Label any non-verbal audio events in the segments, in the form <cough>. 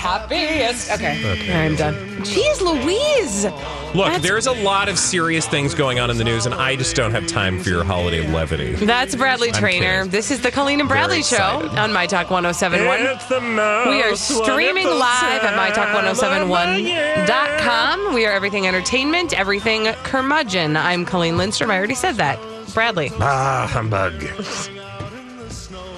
Happiest. Okay. I'm done. Jeez Louise. Look, That's- there's a lot of serious things going on in the news, and I just don't have time for your holiday levity. That's Bradley Traynor. This is the Colleen and Bradley Show on My Talk 1071. We are streaming live at mytalk1071.com. We are everything entertainment, everything curmudgeon. I'm Colleen Lindstrom. I already said that. Bradley. Ah, humbug. <laughs>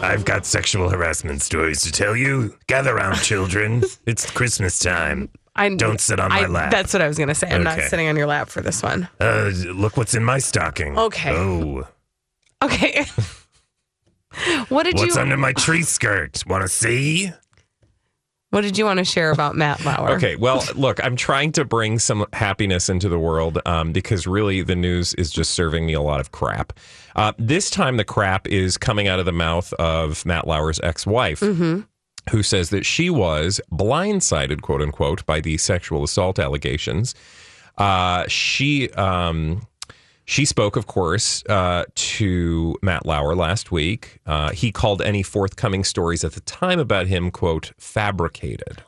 I've got sexual harassment stories to tell you. Gather round, children. <laughs> it's Christmas time. I Don't sit on my I- lap. That's what I was going to say. I'm not sitting on your lap for this one. Uh, look what's in my stocking. Okay. Oh, Okay. <laughs> what did you what's you under my tree skirt? Want to see? What did you want to share about Matt Lauer? Okay, well, look, I'm trying to bring some happiness into the world um, because really the news is just serving me a lot of crap. Uh, this time, the crap is coming out of the mouth of Matt Lauer's ex wife, who says that she was blindsided, quote unquote, by the sexual assault allegations. Uh, she. Um, she spoke, of course, uh, to Matt Lauer last week. Uh, he called any forthcoming stories at the time about him, quote, fabricated.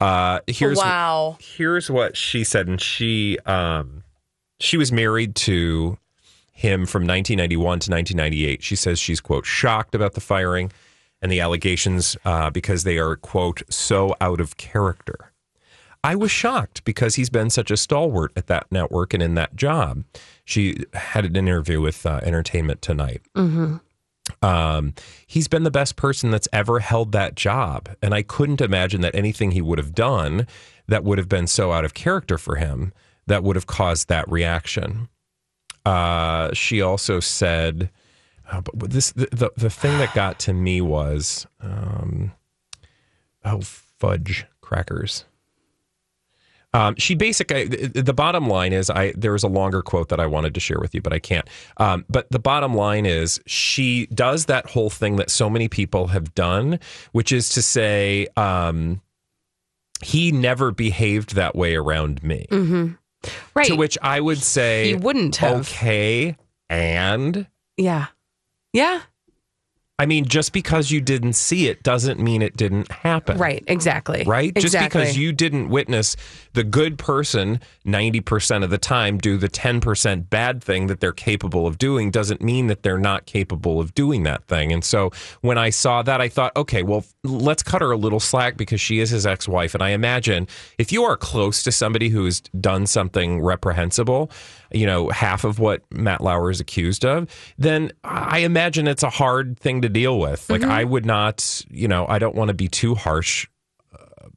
Uh, here's wow. here's what she said, and she um, she was married to him from 1991 to 1998. She says she's quote shocked about the firing and the allegations uh, because they are quote so out of character. I was shocked because he's been such a stalwart at that network and in that job. She had an interview with uh, Entertainment Tonight. Um, he's been the best person that's ever held that job. And I couldn't imagine that anything he would have done that would have been so out of character for him that would have caused that reaction. Uh, she also said, oh, but this the, the the thing that got to me was, um, oh fudge crackers. Um, she basically the, the bottom line is I there was a longer quote that I wanted to share with you, but I can't. Um, but the bottom line is she does that whole thing that so many people have done, which is to say, um, he never behaved that way around me. Right. To which I would say, He wouldn't have. Okay, and Yeah. Yeah. I mean, just because you didn't see it doesn't mean it didn't happen. Right. Exactly. Right? Just because you didn't witness the good person 90% of the time do the 10% bad thing that they're capable of doing doesn't mean that they're not capable of doing that thing. And so when I saw that, I thought, okay, well, let's cut her a little slack because she is his ex wife. And I imagine if you are close to somebody who has done something reprehensible, you know, half of what Matt Lauer is accused of, then I imagine it's a hard thing to deal with. Like, mm-hmm. I would not, you know, I don't want to be too harsh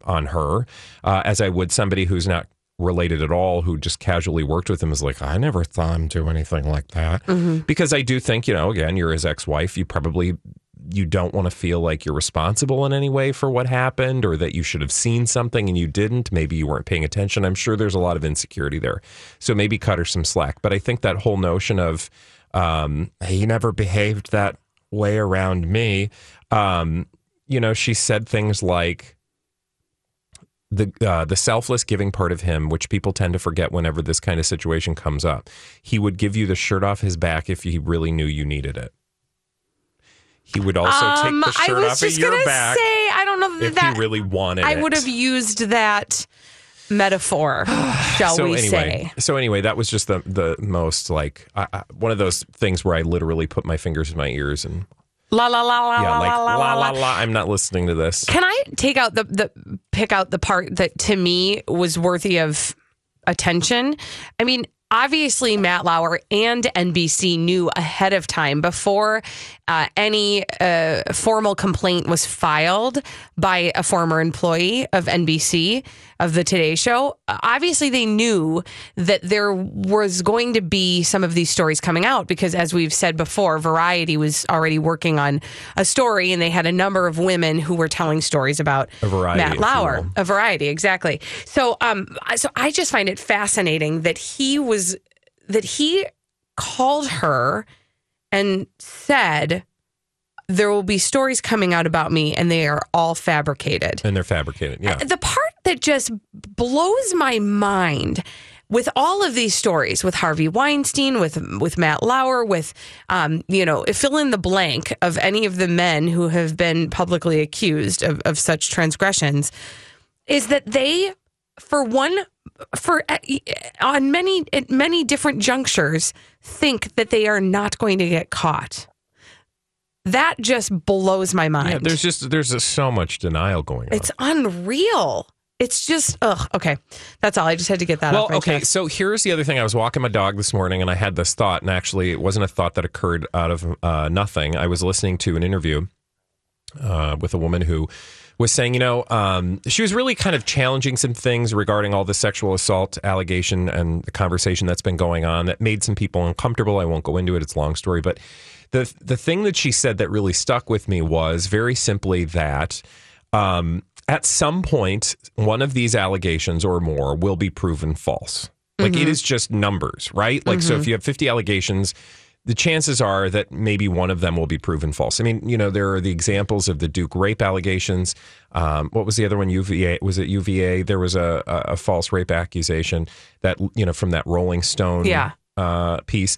on her uh, as I would somebody who's not related at all who just casually worked with him is like I never saw him do anything like that. Because I do think you know again you're his ex-wife you probably you don't want to feel like you're responsible in any way for what happened or that you should have seen something and you didn't. Maybe you weren't paying attention. I'm sure there's a lot of insecurity there. So maybe cut her some slack. But I think that whole notion of um, he never behaved that way around me um, you know she said things like the uh, the selfless giving part of him, which people tend to forget whenever this kind of situation comes up. He would give you the shirt off his back if he really knew you needed it. He would also Um, take the shirt off of your gonna back say I don't know that, if that he really wanted it. I would have used that metaphor, <sighs> shall so we anyway, say? so anyway, that was just the the most like I, I, one of those things where I literally put my fingers in my ears and La la la la Yeah, la like la la la la la la. I'm not listening to this. Can I take out the the pick out the part that to me was worthy of attention? I mean, obviously Matt Lauer and NBC knew ahead of time before uh, any uh, formal complaint was filed by a former employee of NBC of the Today Show. Obviously, they knew that there was going to be some of these stories coming out because, as we've said before, Variety was already working on a story, and they had a number of women who were telling stories about A variety, Matt Lauer. A variety, exactly. So, um, so I just find it fascinating that he was that he called her and said there will be stories coming out about me, and they are all fabricated And they're fabricated. Yeah. the part that just blows my mind with all of these stories with Harvey Weinstein, with with Matt Lauer, with um, you know, fill in the blank of any of the men who have been publicly accused of, of such transgressions, is that they, for one, for uh, on many at many different junctures, think that they are not going to get caught. That just blows my mind. Yeah, there's just there's just so much denial going on. It's unreal. It's just ugh. Okay, that's all. I just had to get that. well, okay. chest. So here's the other thing. I was walking my dog this morning, and I had this thought, and actually, it wasn't a thought that occurred out of uh, nothing. I was listening to an interview uh, with a woman who was saying, you know, um, she was really kind of challenging some things regarding all the sexual assault allegation and the conversation that's been going on that made some people uncomfortable. I won't go into it; it's a long story, but the the thing that she said that really stuck with me was very simply that. Um, at some point, one of these allegations or more will be proven false. Like it is just numbers, right? Like, so if you have 50 allegations, the chances are that maybe one of them will be proven false. I mean, you know, there are the examples of the Duke rape allegations. Um, what was the other one? UVA was it UVA? There was a, a, false rape accusation that you know from that Rolling Stone Yeah. uh, piece.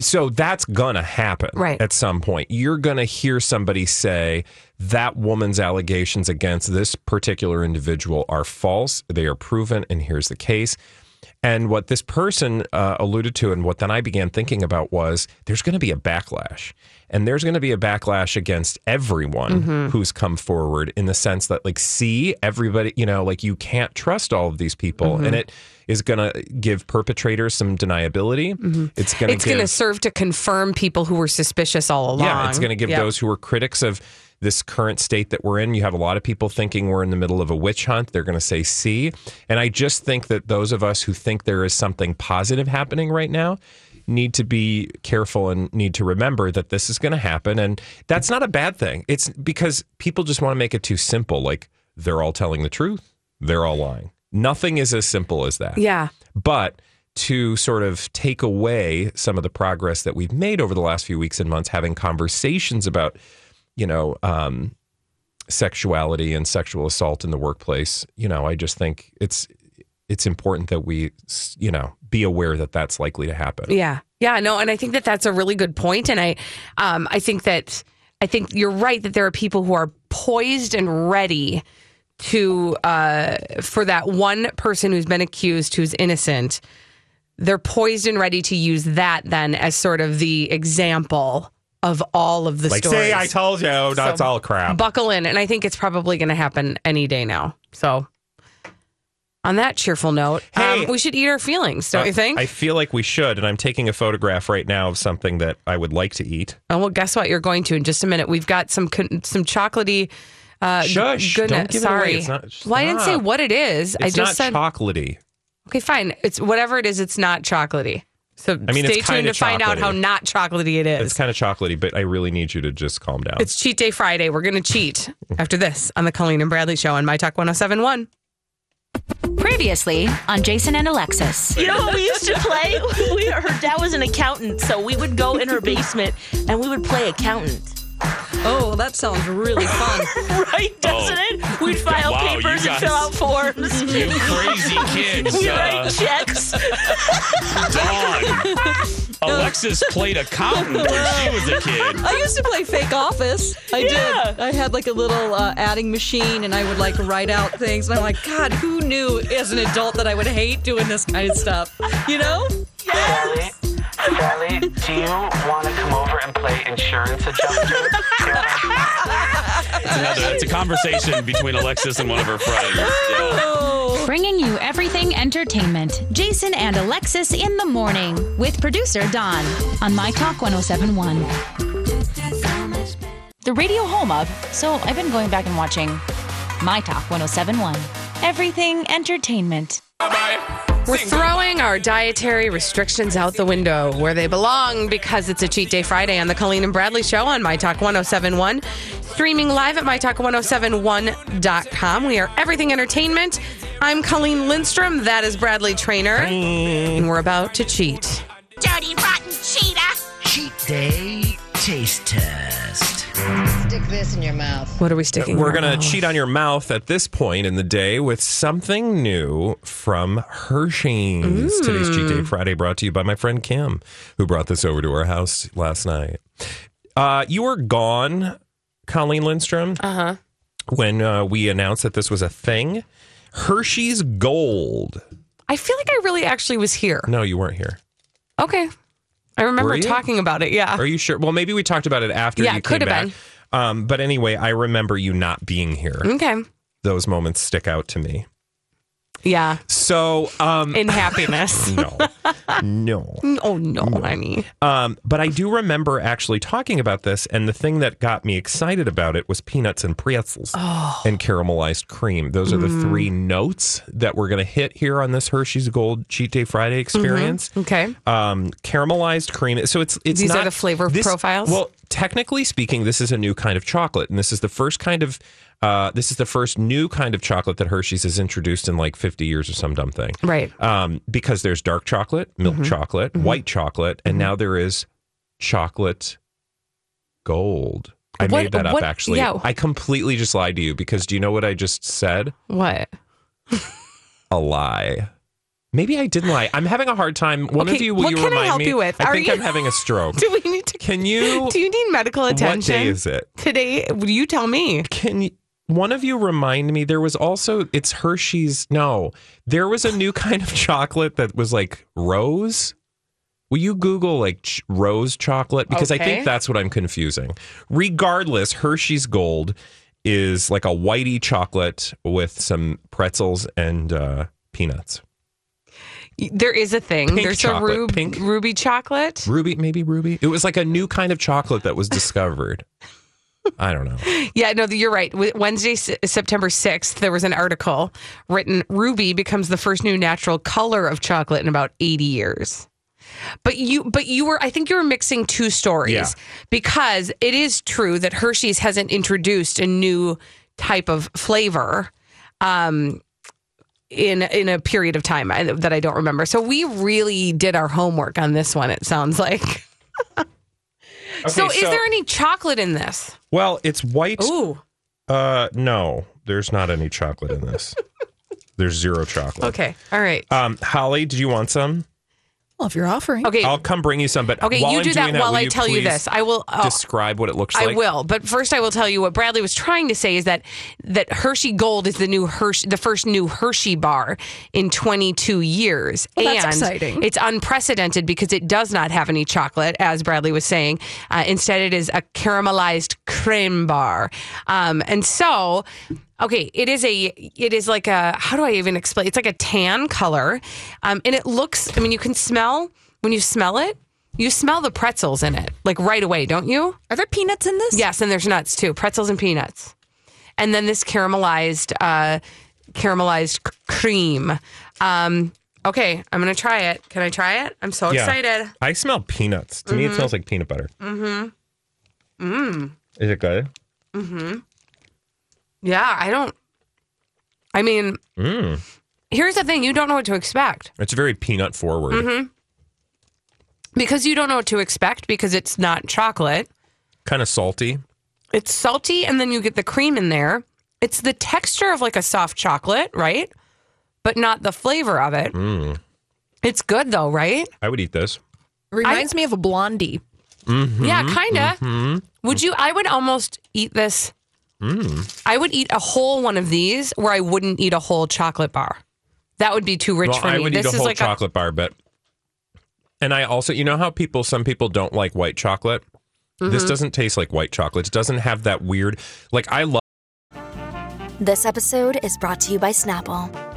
So that's gonna happen Right. at some point. You're gonna hear somebody say that woman's allegations against this particular individual are false. They are proven, and here's the case. And what this person uh, alluded to, and what then I began thinking about was there's going to be a backlash. And there's going to be a backlash against everyone mm-hmm. who's come forward in the sense that, like, see, everybody, you know, like you can't trust all of these people. And mm-hmm. it is going to give perpetrators some deniability. Mm-hmm. It's going to it's going to serve to confirm people who were suspicious all along. yeah, it's going to give Yep. those who were critics of this current state that we're in. You have a lot of people thinking we're in the middle of a witch hunt. They're going to say see. And I just think that those of us who think there is something positive happening right now need to be careful and need to remember that this is going to happen. And that's not a bad thing. It's because people just want to make it too simple. Like they're all telling the truth, they're all lying. Nothing is as simple as that. Yeah. But to sort of take away some of the progress that we've made over the last few weeks and months, having conversations about, you know, um, sexuality and sexual assault in the workplace, you know, I just think it's it's important that we, you know, be aware that that's likely to happen. Yeah. Yeah, no, and I think that that's a really good point and I um I think that I think you're right that there are people who are poised and ready to uh for that one person who's been accused who's innocent. They're poised and ready to use that then as sort of the example of all of the Like, stories. say, I told you, that's So, all crap. Buckle in, and I think it's probably going to happen any day now. So, on that cheerful note, Hey. um, we should eat our feelings, don't you think? I feel like we should, and I'm taking a photograph right now of something that I would like to eat. Oh, well, guess what? You're going to in just a minute. We've got some some chocolatey. Uh, Shush, goodness. don't give it away. Sorry. It's not- well, I didn't say what it is. I just not said chocolatey. okay, fine. It's whatever it is. It's not chocolatey. So I mean, stay tuned kinda to find out how not chocolatey it is. It's kind of chocolatey, but I really need you to just calm down. It's Cheat Day Friday. We're going to cheat <laughs> after this on the Colleen and Bradley Show on My Talk 1071. Previously on Jason and Alexis. You know what we used to play? <laughs> We, her dad was an accountant, so we would go in her basement and we would play accountant. Oh, that sounds really fun. <laughs> Right, doesn't it? We'd file Wow, you papers and fill out forms. <laughs> You crazy <laughs> kids. we Uh, write checks. Dawn. Alexis played accountant when she was a kid. I used to play fake office. I Yeah. did. I had like a little uh, adding machine and I would like write out things. And I'm like, God, who knew as an adult that I would hate doing this kind of stuff? You know? Yes. Bradley, do you want to come over and play insurance adjuster? It's another. It's a conversation between Alexis and one of her friends. Yeah. Bringing you everything entertainment. Jason and Alexis in the morning with producer Don on My Talk 1071. The radio home of, so I've been going back and watching My Talk 1071. Everything entertainment. We're throwing our dietary restrictions out the window where they belong because it's a cheat day Friday on the Colleen and Bradley show on My Talk 1071. Streaming live at MyTalk1071.com. We are everything entertainment. I'm Colleen Lindstrom. That is Bradley Traynor. And we're about to cheat. Dirty, rotten cheetah. Cheat day taste test. Stick this in your mouth. What are we sticking? We're in going to mouth? cheat on your mouth at this point in the day with something new from Hershey's. Today's Cheat Day Friday brought to you by my friend Kim, who brought this over to our house last night. Uh, you were gone, Colleen Lindstrom, Uh-huh. when uh, we announced that this was a thing. Hershey's Gold. I feel like I really actually was here. No, you weren't here. Okay. I remember talking about it. Yeah. Are you sure? Well, maybe we talked about it after Yeah, you it came could have back. been. Um, but anyway, I remember you not being here. Okay. Those moments stick out to me. Yeah. So, um, In happiness. <laughs> no, no. oh, no, honey. Um, but I do remember actually talking about this, and the thing that got me excited about it was peanuts and pretzels Oh. and caramelized cream. Those are the Mm. three notes that we're going to hit here on this Hershey's Gold Cheat Day Friday experience. Okay. Um, caramelized cream. So it's it's These are not the flavor this- profiles? Well, technically speaking, this is a new kind of chocolate, and this is the first kind of uh, this is the first new kind of chocolate that Hershey's has introduced in like 50 years or some dumb thing. Right. Um, because there's dark chocolate, milk Mhm. chocolate, white chocolate, and now there is chocolate gold. I What- made that up actually. yeah. I completely just lied to you because do you know what I just said? What? A lie. Maybe I didn't lie. I'm having a hard time. One of Okay, you, will what you can I remind help me? you with? I Are think you- I'm having a <laughs> stroke. Do we need to? Can you? <laughs> Do you need medical attention? What day is it? Today, would you tell me. Can you, one of you remind me? There was also it's Hershey's. No, there was a new <laughs> kind of chocolate that was like rose. Will you Google like ch- rose chocolate? Because I think that's what I'm confusing. Regardless, Hershey's Gold is like a whitey chocolate with some pretzels and uh, peanuts. There is a thing. Pink There's chocolate, a rub- pink. ruby chocolate. Ruby, maybe ruby. It was like a new kind of chocolate that was discovered. <laughs> I don't know. Yeah, no, you're right. Wednesday, S- September 6th, there was an article written Ruby becomes the first new natural color of chocolate in about 80 years. But you but you were I think you were mixing two stories Yeah. because it is true that Hershey's hasn't introduced a new type of flavor um in in a period of time I, that I don't remember. So we really did our homework on this one it sounds like. <laughs> so Okay, is there any chocolate in this? Well, it's white. Ooh. Uh, no, there's not any chocolate in this. <laughs> there's zero chocolate. Okay. All right. Um, Holly, did you want some? Well, if you're offering. Okay. I'll come bring you some. But Okay, while you I'm do that doing while will I tell you this. I will- oh, describe what it looks I like. I will, but first I will tell you what Bradley was trying to say is that that Hershey Gold is the new Hershey, the first new Hershey bar in 22 years, Well, that's and exciting. it's unprecedented because it does not have any chocolate, as Bradley was saying. Uh, instead, it is a caramelized cream bar, um, and so. Okay, it is a it is like a how do I even explain? It's like a tan color, um, and it looks. I mean, you can smell when you smell it. You smell the pretzels in it like right away, don't you? Are there peanuts in this? Yes, and there's nuts too, pretzels and peanuts, and then this caramelized uh, caramelized c- cream. Um, okay, I'm gonna try it. Can I try it? I'm so Yeah. excited. I smell peanuts. To me, it Mhm. smells like peanut butter. Mm-hmm. Mm. Is it good? Mm-hmm. Yeah, I don't. I mean, Mm. here's the thing: you don't know what to expect. It's very peanut forward. Mm-hmm. Because you don't know what to expect because it's not chocolate. Kind of salty. It's salty, and then you get the cream in there. It's the texture of like a soft chocolate, right? But not the flavor of it. Mm. It's good though, right? I would eat this. Reminds me of a blondie. Mm-hmm. Yeah, kinda. mhm. Would you? I would almost eat this. Mm. I would eat a whole one of these where I wouldn't eat a whole chocolate bar. That would be too rich Well, for me. I would this eat a is whole like chocolate bar, but And I also, you know how people, some people don't like white chocolate. This Mhm. doesn't taste like white chocolate. It doesn't have that weird. Like I love. This episode is brought to you by Snapple.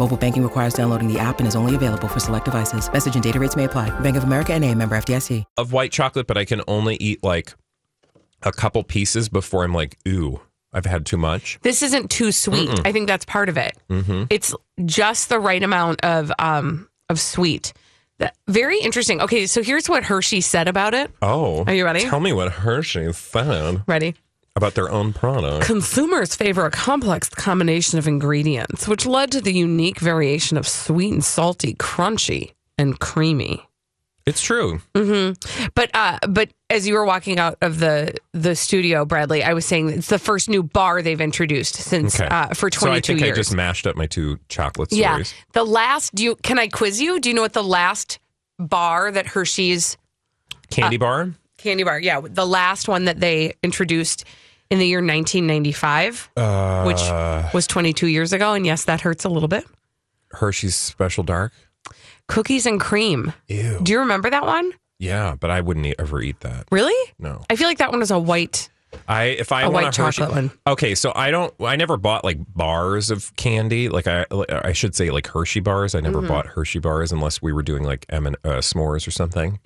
Mobile banking requires downloading the app and is only available for select devices. Message and data rates may apply. Bank of America and a member FDIC. of white chocolate, but I can only eat like a couple pieces before I'm like, ooh, I've had too much. This isn't too sweet. Mm-mm. I think that's part of it. Mm-hmm. It's just the right amount of um of sweet. That, very interesting. Okay, so here's what Hershey said about it. Oh, Are you ready? Tell me what Hershey said Ready? About their own product. Consumers favor a complex combination of ingredients, which led to the unique variation of sweet and salty, crunchy, and creamy. It's true. hmm But uh, but as you were walking out of the the studio, Bradley, I was saying it's the first new bar they've introduced since Okay. uh, for so I 22 think years. I just mashed up my two chocolate stories. yeah, the last. Do you? Can I quiz you? Do you know what the last bar that Hershey's Candy Uh, bar. Candy bar? Yeah, the last one that they introduced in the year 1995, Uh, which was 22 years ago. And yes, that hurts a little bit. Hershey's Special Dark. Cookies and cream. Ew. Do you remember that one? Yeah, but I wouldn't ever eat that. Really? No. I feel like that one was a white. I if I A want white a Hershey, chocolate one. Okay, so I don't. I never bought like bars of candy. Like I, I should say like Hershey bars. I never Mhm. bought Hershey bars unless we were doing like M and uh, s'mores or something.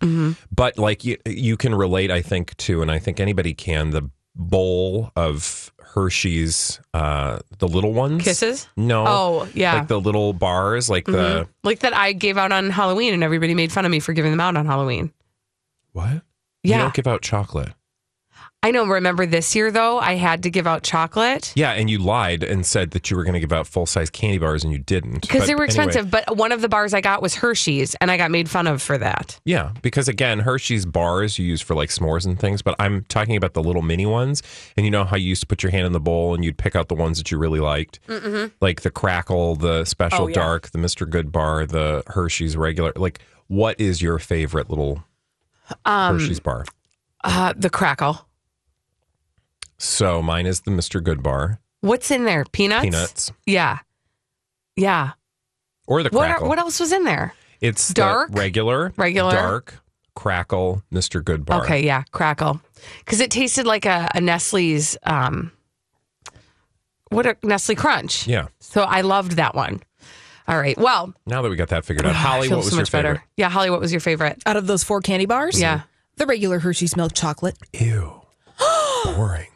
Mhm. But like you, you can relate, I think, to, and I think anybody can. The bowl of Hershey's, uh, the little ones, Kisses? No, Oh, yeah. like the little bars, like the Mhm. like that I gave out on Halloween, and everybody made fun of me for giving them out on Halloween. what? Yeah. You don't give out chocolate. I know. Remember this year though, I had to give out chocolate Yeah, and you lied and said that you were going to give out full size candy bars, and you didn't because they were anyway. expensive. But one of the bars I got was Hershey's, and I got made fun of for that. Yeah, because again, Hershey's bars you use for like s'mores and things, but I'm talking about the little mini ones. And you know how you used to put your hand in the bowl and you'd pick out the ones that you really liked, Mm-hmm. like the Crackle, the Special Oh, yeah. Dark, the Mr. Good bar, the Hershey's regular. Like, what is your favorite little Um, Hershey's bar? uh, the crackle. So mine is the Mr. Good bar, What's in there? Peanuts. peanuts, Yeah, yeah. or the What Crackle. are, what else was in there? It's the Dark? regular, Regular? dark, Crackle, Mr. Good bar. Okay, yeah, crackle. Because it tasted like a, a Nestle's. Um, what a Nestle Crunch. Yeah. So I loved that one. All right. Well, Now that we got that figured out, Holly, what was so your much better. favorite? Yeah, Holly, what was your favorite? Out of those four candy bars? Yeah. The regular Hershey's milk chocolate. Ew. <gasps> Boring.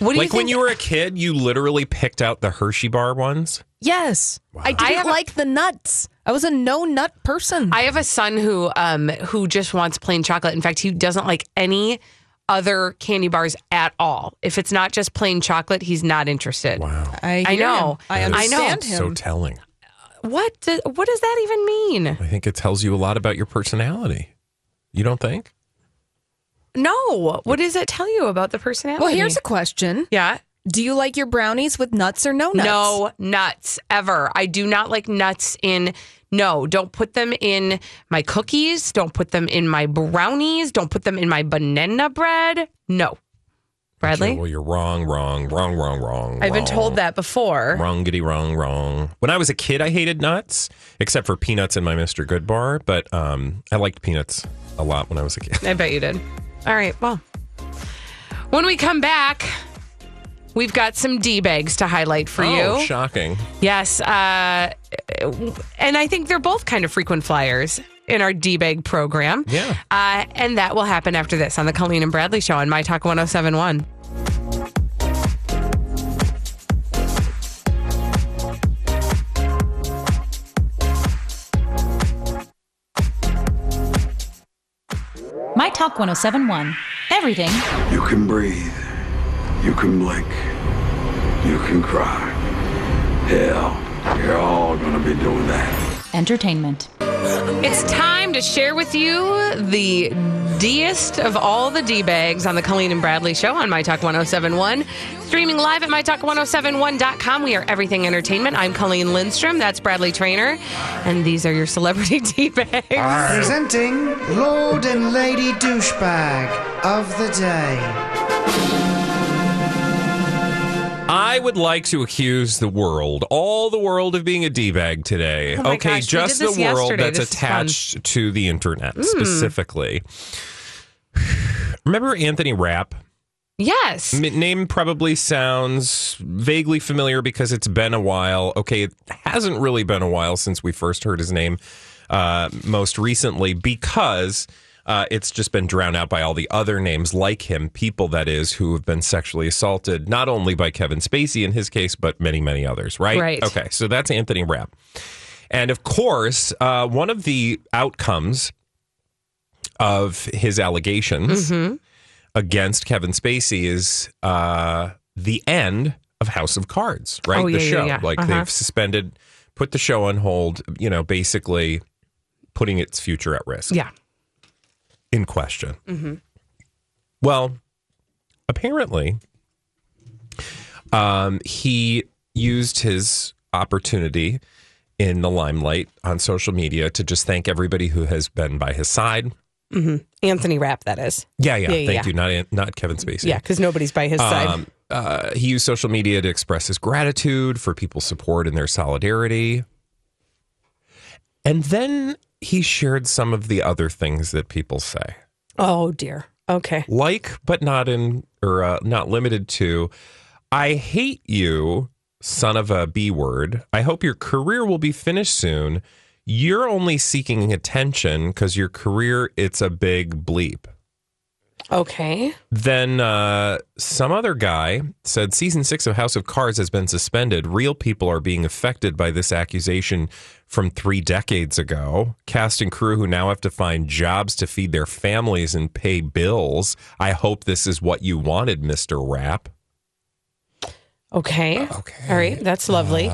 What do like you think? when you were a kid, you literally picked out the Hershey bar ones. Yes. I I didn't have a- like the nuts. I was a no nut person. I have a son who um who just wants plain chocolate. In fact, he doesn't like any other candy bars at all. If it's not just plain chocolate, he's not interested. Wow. I, I know. him. I That is understand So him. telling. What do, what does that even mean? I think it tells you a lot about your personality. You don't think? No. What does it tell you about the personality? well, here's a question. yeah. Do you like your brownies with nuts or no nuts? No nuts ever. I do not like nuts in. No, don't put them in my cookies. Don't put them in my brownies. Don't put them in my banana bread. No. Bradley? Well, you're wrong, wrong, wrong, wrong, wrong. I've been wrong. told that before. Wrongity wrong, wrong. When I was a kid, I hated nuts, except for peanuts in my Mr. Good bar. But um, I liked peanuts a lot when I was a kid. I bet you did. All right. Well, when we come back, we've got some D bags to highlight for you. oh, you. shocking! Yes. Uh, and I think they're both kind of frequent flyers in our D bag program. Yeah. Uh, and that will happen after this on the Colleen and Bradley show on My Talk 1071. My Talk 1071. Everything You can breathe. You can blink. You can cry. Hell, you're all gonna be doing that. entertainment. It's time to share with you the D-est of all the D-bags on the Colleen and Bradley show on My Talk 1071. Streaming live at MyTalk1071.com. We are everything entertainment. I'm Colleen Lindstrom. That's Bradley Traynor. And these are your celebrity <laughs> D-bags. Presenting Lord and Lady Douchebag of the Day. I would like to accuse the world, all the world, of being a d bag today. Oh okay, gosh, just the world yesterday. that's This attached to the internet Mm. specifically. <sighs> Remember Anthony Rapp? Yes. Name probably sounds vaguely familiar because it's been a while. Okay, it hasn't really been a while since we first heard his name uh, most recently because uh, it's just been drowned out by all the other names like him, people that is, who have been sexually assaulted, not only by Kevin Spacey in his case, but many, many others, right? Right. Okay, so that's Anthony Rapp. And of course, uh, one of the outcomes of his allegations Mm-hmm. against Kevin Spacey is uh, the end of House of Cards, right? Oh, yeah, the yeah, show. yeah. Like Uh-huh. they've suspended, put the show on hold, you know, basically putting its future at risk. Yeah. In question. Mm-hmm. Well, apparently, um, he used his opportunity in the limelight on social media to just thank everybody who has been by his side. hmm Anthony Rapp, that is. Yeah, yeah. Yeah, thank yeah. you. Not not Kevin Spacey. Yeah, because nobody's by his side. Um, uh, he used social media to express his gratitude for people's support and their solidarity. And then he shared some of the other things that people say, Oh, dear. Okay. like but not in or uh, not limited to. I hate you, son of a B word. I hope your career will be finished soon. You're only seeking attention because your career it's a big bleep. Okay. Then uh, some other guy said season six of House of Cards has been suspended. Real people are being affected by this accusation from three decades ago. Cast and crew who now have to find jobs to feed their families and pay bills. I hope this is what you wanted, Mr. Rapp. Okay. Okay. All right. That's lovely.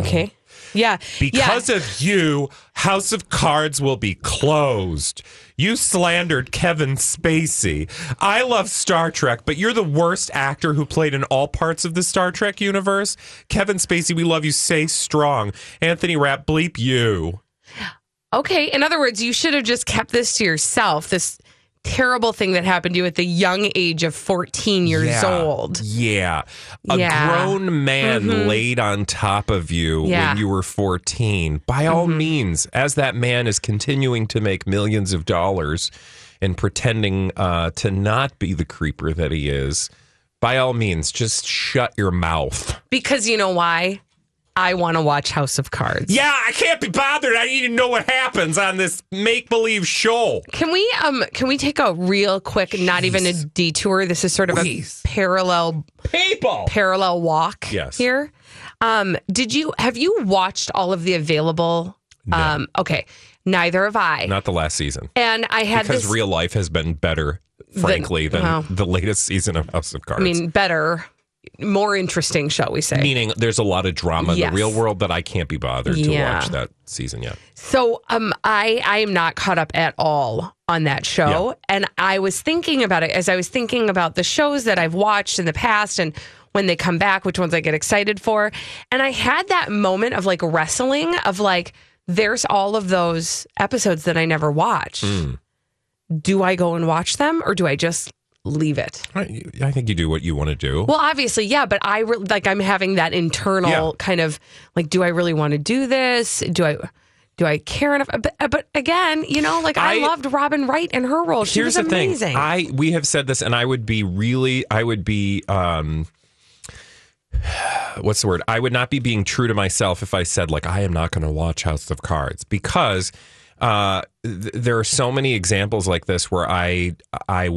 okay. Yeah. Because of you, House of Cards will be closed. You slandered Kevin Spacey. I love Star Trek, but you're the worst actor who played in all parts of the Star Trek universe. Kevin Spacey, we love you. Stay strong. Anthony Rapp, bleep you. Okay. In other words, you should have just kept this to yourself. This terrible thing that happened to you at the young age of 14 years Yeah. old. Yeah. A Yeah. grown man Mhm. laid on top of you Yeah. when you were 14. By all Mhm. means, as that man is continuing to make millions of dollars and pretending uh, to not be the creeper that he is, by all means, just shut your mouth. Because you know why? I want to watch House of Cards. Yeah, I can't be bothered. I need to know what happens on this make believe show. Can we um can we take a real quick, not even a detour? This is sort of Please. a parallel people parallel walk Yes. here. Um, did you have you watched all of the available? Um, okay, neither have I. Not the last season. and I had because this. real life has been better, frankly, than well. the latest season of House of Cards. I mean, better, more interesting, shall we say? Meaning there's a lot of drama in Yes. the real world that I can't be bothered to Yeah. watch that season yet. So um I I am not caught up at all on that show and I was thinking about it as I was thinking about the shows that I've watched in the past and when they come back which ones I get excited for and I had that moment of like wrestling of like there's all of those episodes that I never watched. Hmm. Do I go and watch them or do I just leave it? I, I think you do what you want to do. Well, obviously, yeah, but I re- like I'm having that internal Yeah. kind of like, do I really want to do this? Do I do I care enough? But, but again, you know, like I, I- loved Robin Wright and her role. She Here's was the amazing. thing. I we have said this, and I would be really, I would be, um, <sighs> what's the word? I would not be being true to myself if I said like I am not going to watch House of Cards because uh, th- there are so many examples like this where I I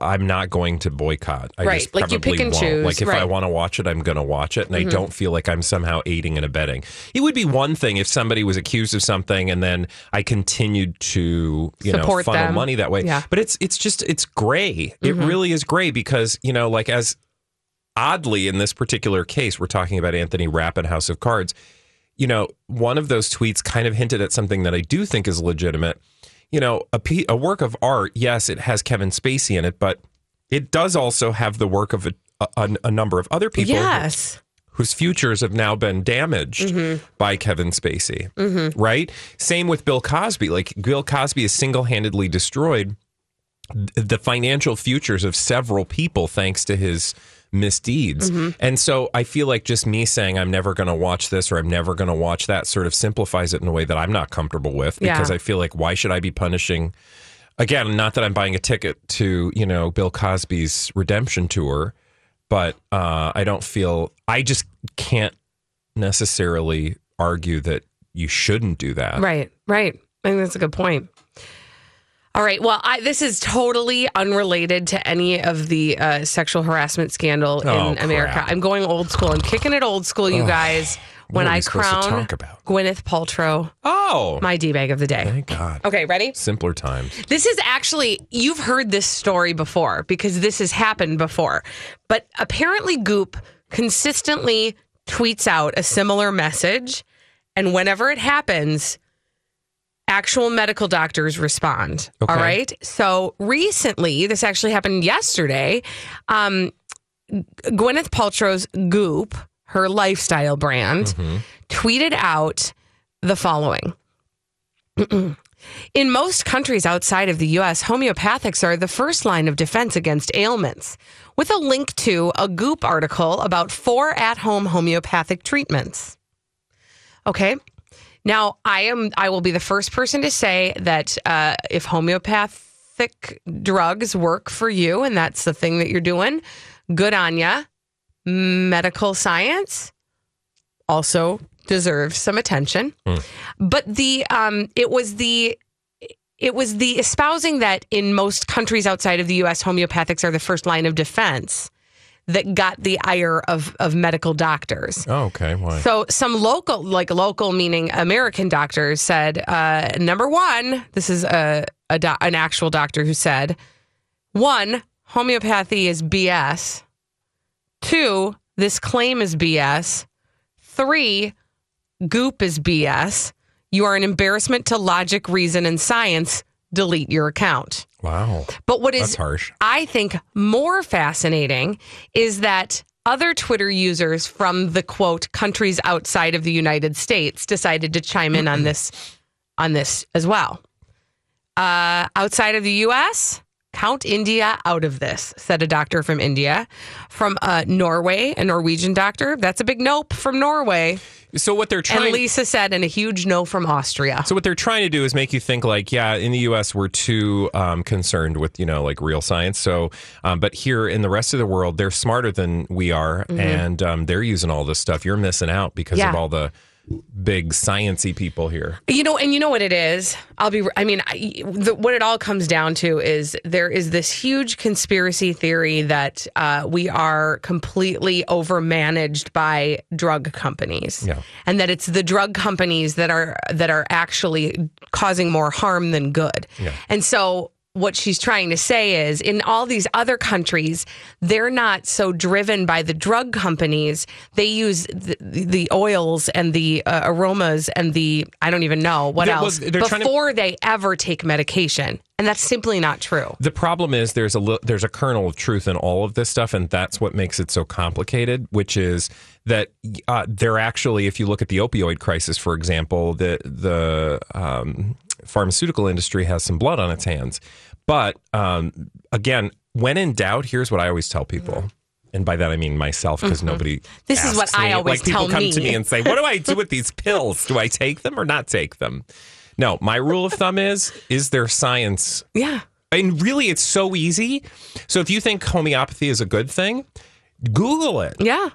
I'm not going to boycott. I Right, just like you pick and won't. choose, Like if I want to watch it, I'm going to watch it, and Mhm. I don't feel like I'm somehow aiding and abetting. It would be one thing if somebody was accused of something and then I continued to you Support know funnel them. money that way. Yeah. But it's it's just it's gray. It Mhm. really is gray because you know like as oddly in this particular case, we're talking about Anthony Rapp and House of Cards. You know, one of those tweets kind of hinted at something that I do think is legitimate. You know, a, a work of art, yes, it has Kevin Spacey in it, but it does also have the work of a, a, a number of other people Yes. whose futures have now been damaged Mhm. by Kevin Spacey. Mhm. Right? Same with Bill Cosby. Like Bill Cosby has single handedly destroyed the financial futures of several people thanks to his misdeeds. Mm-hmm. And so I feel like just me saying I'm never going to watch this or I'm never going to watch that sort of simplifies it in a way that I'm not comfortable with because Yeah. I feel like why should I be punishing again, not that I'm buying a ticket to, you know, Bill Cosby's redemption tour, but uh, I don't feel I just can't necessarily argue that you shouldn't do that. Right, right. I think that's a good point. All right. Well, I, this is totally unrelated to any of the uh, sexual harassment scandal Oh, in America. crap. I'm going old school. I'm kicking it old school, you guys. When I crown talk about? Gwyneth Paltrow, Oh, my d bag of the day. thank God. Okay, ready? Simpler times. This is actually, you've heard this story before because this has happened before. But apparently, Goop consistently tweets out a similar message. And whenever it happens, actual medical doctors respond. Okay. All right. So recently, this actually happened yesterday. Um, Gwyneth Paltrow's Goop, her lifestyle brand, tweeted out the following. <clears throat> In most countries outside of the US, homeopathics are the first line of defense against ailments, with a link to a Goop article about four at home homeopathic treatments. Okay. Now, I am I will be the first person to say that uh, if homeopathic drugs work for you and that's the thing that you're doing, good on ya. Medical science also deserves some attention. But the um it was the it was the espousing that in most countries outside of the US homeopathics are the first line of defense that got the ire of of medical doctors. Oh, okay. Why? So some local, like local meaning American doctors said, uh, number one, this is a, a do- an actual doctor who said, one, homeopathy is BS. Two, this claim is BS. Three, goop is BS. You are an embarrassment to logic, reason, and science. Delete your account. Wow. But what is harsh. I think more fascinating is that other Twitter users from the quote countries outside of the United States decided to chime in on this on this as well. Uh, outside of the U.S., count India out of this," said a doctor from India. From uh, Norway, a Norwegian doctor, that's a big nope from Norway. So what they're trying and Lisa said, and a huge no from Austria. So what they're trying to do is make you think like, yeah, in the U.S. we're too um, concerned with you know like real science. So, um, but here in the rest of the world, they're smarter than we are, Mhm. and um, they're using all this stuff. You're missing out because Yeah. of all the big sciency people here. You know, and you know what it is. I'll be. I mean, I, the, what it all comes down to is there is this huge conspiracy theory that uh, we are completely overmanaged by drug companies, Yeah. and that it's the drug companies that are that are actually causing more harm than good. Yeah. And so what she's trying to say is in all these other countries, they're not so driven by the drug companies. They use the, the oils and the uh, aromas and the, I don't even know what They- well, else, they're trying to- before they ever take medication. And that's simply not true. The problem is there's a li- there's a kernel of truth in all of this stuff, and that's what makes it so complicated. Which is that uh, they're actually, if you look at the opioid crisis, for example, the the um, pharmaceutical industry has some blood on its hands. But um, again, when in doubt, here's what I always tell people. And by that I mean myself, because Mhm. nobody. This is what I me. always like people tell come to me. me and say, "What do I do with these pills? Do I take them or not take them?" No, my rule of thumb is: is there science Yeah. and really, it's so easy. So if you think homeopathy is a good thing, Google it. Yeah.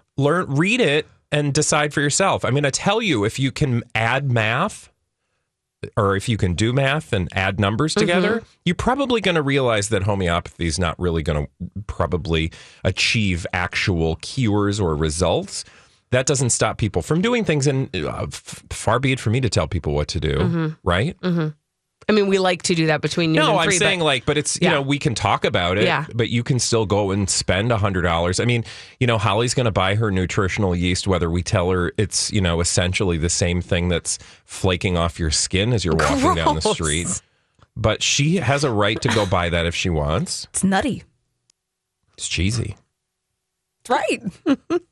Or if you can do math and add numbers together, you're probably going to realize that homeopathy is not really going to probably achieve actual cures or results. That doesn't stop people from doing things, and uh, f- far be it for me to tell people what to do, Mhm. right? hmm I mean, we like to do that between noon No, and I'm saying but like, but it's you Yeah. know we can talk about it, Yeah. but you can still go and spend a hundred dollars. I mean, you know, Holly's going to buy her nutritional yeast, whether we tell her it's you know essentially the same thing that's flaking off your skin as you're walking down the street. But she has a right to go buy that if she wants. It's nutty. It's cheesy. Right. <laughs>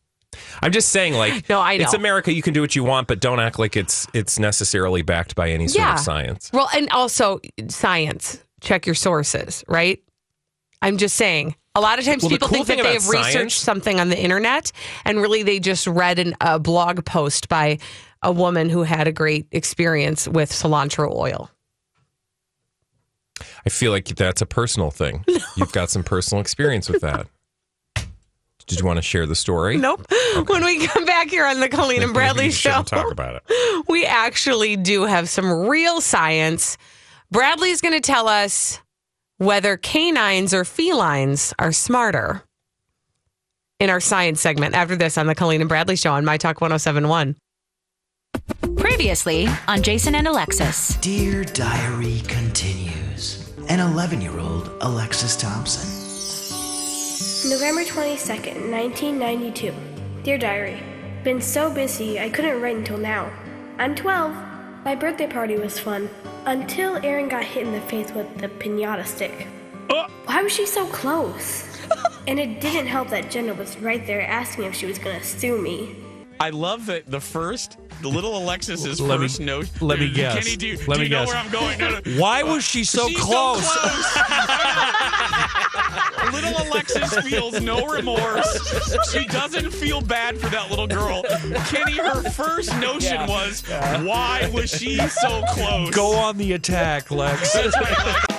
I'm just saying, like, <laughs> No, I it's. America. You can do what you want, but don't act like it's it's necessarily backed by any sort Yeah. of science. Well, and also science. Check your sources, right? I'm just saying. A lot of times Well, people cool think that they have researched something on the internet, and really they just read an, a blog post by a woman who had a great experience with cilantro oil. I feel like that's a personal thing. <laughs> You've got some personal experience with that. Did you want to share the story? Nope. <laughs> When we come back here on the Colleen and Bradley you show, talk about it. <laughs> we actually do have some real science. Bradley's going to tell us whether canines or felines are smarter in our science segment after this on the Colleen and Bradley show on My Talk 1071. Previously on Jason and Alexis. Dear Diary continues. An 11 year old Alexis Thompson. November 22nd, 1992. Dear Diary, Been so busy I couldn't write until now. I'm 12. My birthday party was fun. Until Erin got hit in the face with the pinata stick. Uh. Why was she so close? <laughs> and it didn't help that Jenna was right there asking if she was gonna sue me. I love that the first, the little Alexis's Let me- first note. let me guess. Kenny, do, Let do me you know guess. where I'm going? No, no. Why was she so She's close? <laughs> little Alexis feels no remorse. She doesn't feel bad for that little girl. Kenny, her first notion was, why was she so close? Go on the attack, Lex. <laughs>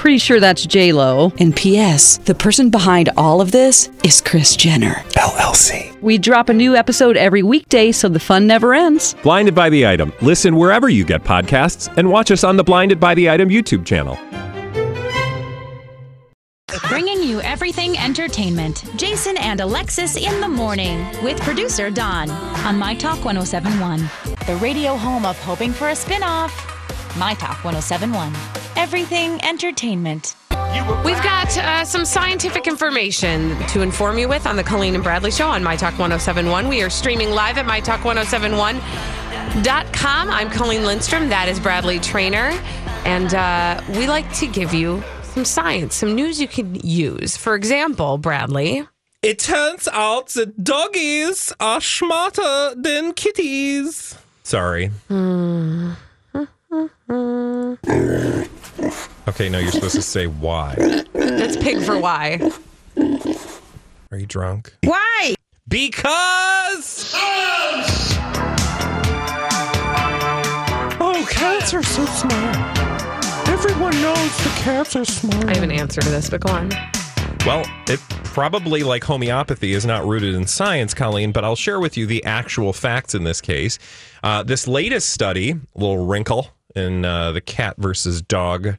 Pretty sure that's J Lo. And P.S. The person behind all of this is Kris Jenner LLC. We drop a new episode every weekday, so the fun never ends. Blinded by the item. Listen wherever you get podcasts, and watch us on the Blinded by the Item YouTube channel. Bringing you everything entertainment. Jason and Alexis in the morning with producer Don on My Talk 1071. The radio home of hoping for a spin-off. My Talk 1071. Everything entertainment. We've got uh, some scientific information to inform you with on the Colleen and Bradley Show on My Talk 1071. We are streaming live at MyTalk1071.com. I'm Colleen Lindstrom. That is Bradley Traynor. And uh, we like to give you some science, some news you can use. For example, Bradley. It turns out that doggies are smarter than kitties. Sorry. Hmm. <laughs> Okay, no, you're supposed to say why. That's pig for why. Are you drunk? Why? Because. Oh, cats are so smart. Everyone knows the cats are smart. I have an answer to this, but go on. Well, it probably, like homeopathy, is not rooted in science, Colleen, but I'll share with you the actual facts in this case. Uh, this latest study, a little wrinkle in uh, the cat versus dog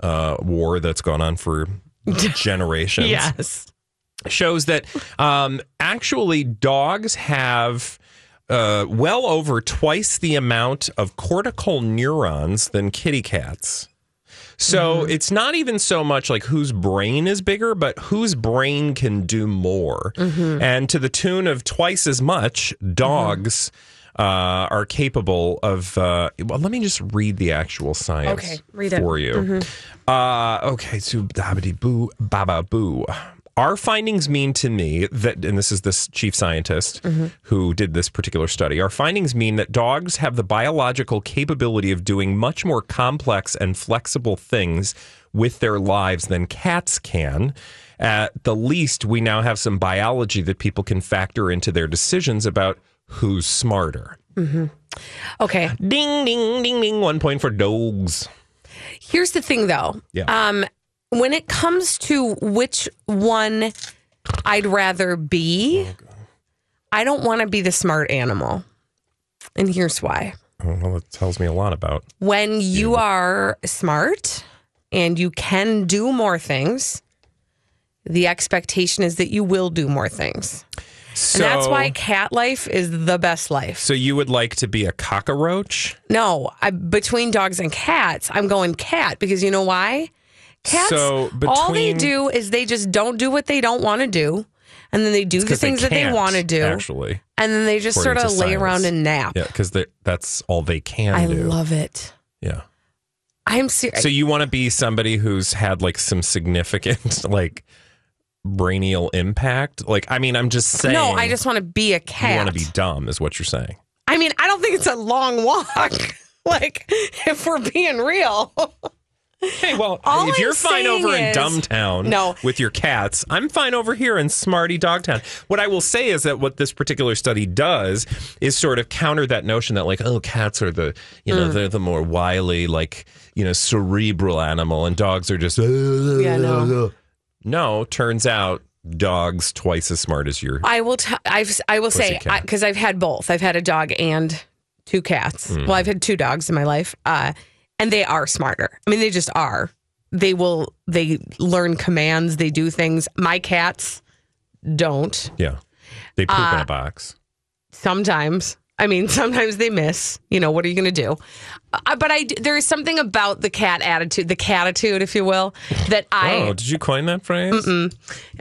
uh, war that's gone on for <laughs> generations. Yes. Shows that um, actually dogs have uh, well over twice the amount of cortical neurons than kitty cats. So it's not even so much like whose brain is bigger, but whose brain can do more. Mm-hmm. And to the tune of twice as much, dogs uh, are capable of. Uh, well, let me just read the actual science Okay, read it. for you. Mhm. Uh, okay, so dabity boo, baba boo. Our findings mean to me that, and this is this chief scientist Mhm. who did this particular study. Our findings mean that dogs have the biological capability of doing much more complex and flexible things with their lives than cats can. At the least, we now have some biology that people can factor into their decisions about who's smarter. hmm Okay. Ding, ding, ding, ding. One point for dogs. Here's the thing, though. Yeah. Um, when it comes to which one I'd rather be, I don't want to be the smart animal. And here's why. Oh, Well, it tells me a lot about. When you are smart and you can do more things, the expectation is that you will do more things. And that's why cat life is the best life. So you would like to be a cockroach? No, I, between dogs and cats, I'm going cat because you know why? Cats, So all they do is they just don't do what they don't want to do. And then they do the 'cause they things that they want to do. Actually, and then they just sort of lay around and nap. yeah, because that's all they can I do. love it. Yeah. I'm serious. So you want to be somebody who's had like some significant <laughs> like brainial impact? Like, I mean, I'm just saying. no, I just want to be a cat. You want to be dumb, is what you're saying. I mean, I don't think it's a long walk. <laughs> like, if we're being real. Hey, well, <laughs> All if you're fine over saying in Dumbtown No. with your cats, I'm fine over here in Smarty Dogtown. What I will say is that what this particular study does is sort of counter that notion that like, oh, cats are the, you know, Mm. they're the more wily, like, you know, cerebral animal and dogs are just, yeah, no. <laughs> No, turns out dogs twice as smart as your I will. T- I've. I will say because I've had both. I've had a dog and two cats. Mm. Well, I've had two dogs in my life, uh, and they are smarter. I mean, they just are. They will. They learn commands. They do things. My cats don't. Yeah. They poop in Uh, a box. Sometimes. I mean, <laughs> sometimes they miss. You know, what are you going to do? Uh, but I, there is something about the cat attitude, the catitude, if you will, that I. oh, did you coin that phrase? Mm-mm.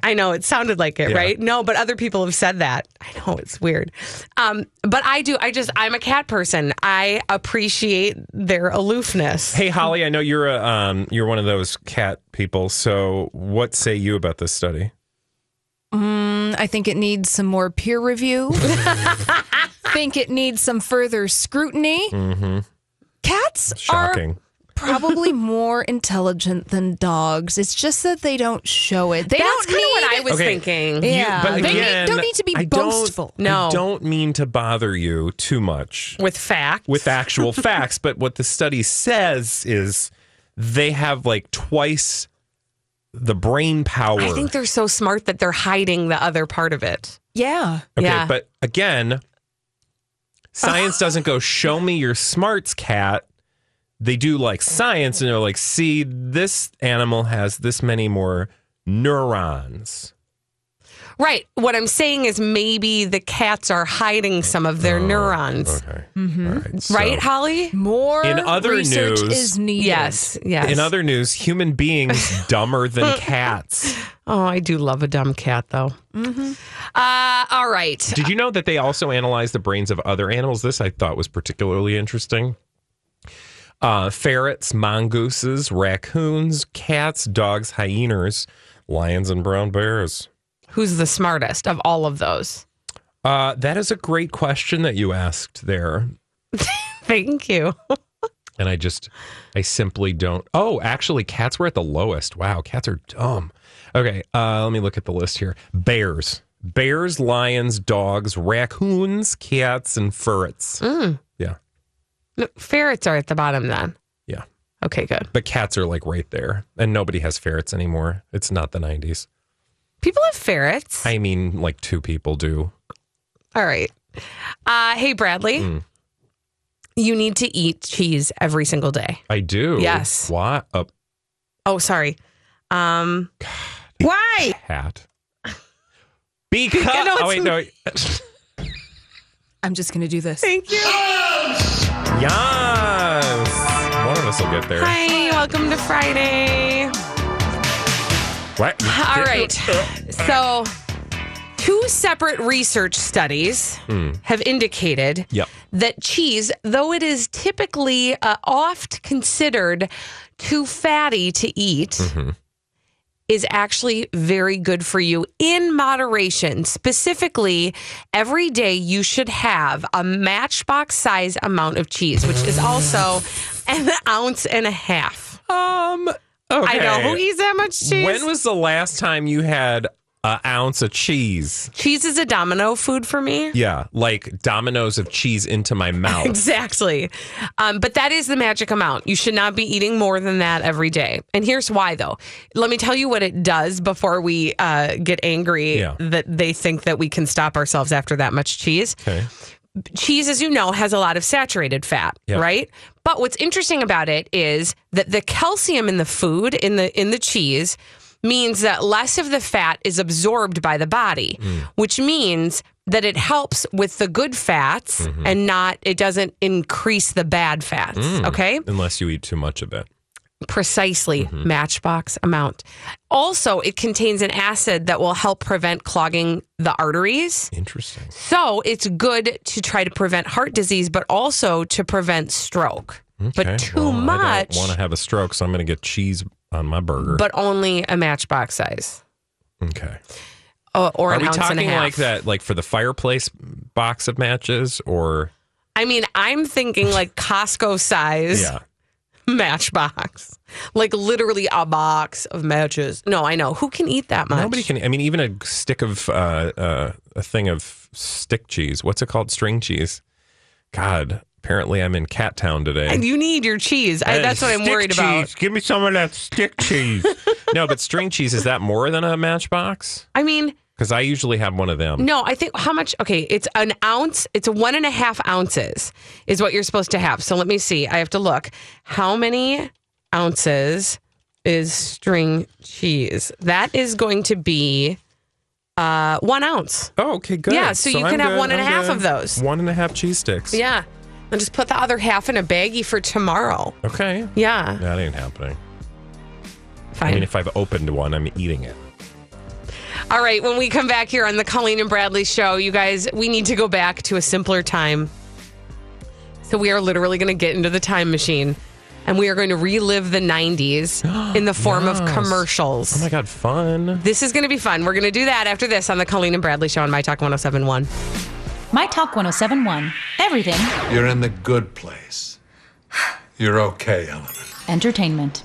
I know it sounded like it, Yeah. right? No, but other people have said that. I know it's weird. Um, but I do. I just, I'm a cat person. I appreciate their aloofness. Hey Holly, I know you're a um, you're one of those cat people. So, what say you about this study? Mm, I think it needs some more peer review. <laughs> think it needs some further scrutiny. Mm-hmm. Cats Shocking. are probably <laughs> more intelligent than dogs. It's just that they don't show it. They That's don't kinda need what I was Okay. thinking. You- Yeah, but they need- don't need to be I boastful. I don't mean to bother you too much With facts. with actual <laughs> facts, but what the study says is they have like twice the brain power. I think they're so smart that they're hiding the other part of it. Yeah. Okay, yeah. but again, science doesn't go show me your smarts cat. They do like science and they're like, see, this animal has this many more neurons. Right. What I'm saying is maybe the cats are hiding some of their neurons. Oh, Okay. Mhm. Right, Holly? More In other research news- is needed. Yes. Yes. In other news, human beings <laughs> dumber than <laughs> cats. oh, I do love a dumb cat, though. Mm-hmm. Uh, all right. Did you know that they also analyze the brains of other animals? This I thought was particularly interesting. Uh, ferrets, mongooses, raccoons, cats, dogs, hyenas, lions, and brown bears. Who's the smartest of all of those? Uh, that is a great question that you asked there. <laughs> Thank you. <laughs> And I just, I simply don't. Oh, actually, cats were at the lowest. Wow, cats are dumb. Okay, uh, let me look at the list here. Bears, bears, lions, dogs, raccoons, cats, and ferrets. Mm. Yeah, No, ferrets are at the bottom then. yeah. Okay, good. But cats are like right there, and nobody has ferrets anymore. It's not the '90s. People have ferrets. I mean, like two people do. All right. Uh, hey, Bradley. Mm. You need to eat cheese every single day. I do. Yes. What a Oh, sorry. Um, why? Hat. <laughs> Because I know oh wait no. I'm just going to do this. Thank you. Yes. One of us will get there. Hi, welcome to Friday. What? <laughs> <laughs> All right. So, Two separate research studies Hmm. have indicated Yep. that cheese, though it is typically uh, oft considered too fatty to eat, Mm-hmm. is actually very good for you in moderation. Specifically, every day you should have a matchbox size amount of cheese, which is also an ounce and a half. Um, I know okay. who eats that much cheese. When was the last time you had an ounce of cheese? cheese is a domino food for me. Yeah, like dominoes of cheese into my <laughs> mouth. Exactly. Um, but that is the magic amount. You should not be eating more than that every day. And here's why, though. Let me tell you what it does before we uh, get angry Yeah. that they think that we can stop ourselves after that much cheese. Okay. Cheese, as you know, has a lot of saturated fat, Yep. right? But what's interesting about it is that the calcium in the food, in the in the cheese, means that less of the fat is absorbed by the body, which means that it helps with the good fats and not it doesn't increase the bad fats. Mm. Okay? Unless you eat too much of it. Precisely matchbox amount. Also, it contains an acid that will help prevent clogging the arteries. Interesting. So it's good to try to prevent heart disease, but also to prevent stroke. Okay. But too well, I much, don't want to have a stroke, so I'm going to get cheese on my burger. but only a matchbox size. okay. Uh, or Are an we ounce and a talking like that, like for the fireplace box of matches, or I mean, I'm thinking like Costco size yeah? <laughs> matchbox. Like literally a box of matches. No, I know. Who can eat that much? Nobody can. I mean, even a stick of uh, uh, a thing of stick cheese. What's it called? String cheese. God, apparently I'm in Cat Town today. And you need your cheese. I, that's what I'm worried about. Give me some of that stick cheese. <laughs> no, but string cheese is that more than a matchbox? I mean, Because I usually have one of them. No, I think how much? Okay, it's an ounce. It's one and a half ounces is what you're supposed to have. So let me see. I have to look. How many ounces is string cheese? That is going to be uh, one ounce. Oh, okay, good. Yeah, so you can I'm have good. one and a I'm half good. of those. One and a half cheese sticks. Yeah. And just put the other half in a baggie for tomorrow. Okay. Yeah. That ain't happening. Fine. I mean, if I've opened one, I'm eating it. All right, when we come back here on the Colleen and Bradley show, you guys, we need to go back to a simpler time. So we are literally going to get into the time machine and we are going to relive the 90s in the <gasps> form of commercials. Oh my God, fun. This is going to be fun. We're going to do that after this on the Colleen and Bradley show on My Talk 1071. My Talk 1071. Everything You're in the good place. You're okay, Ellen. entertainment.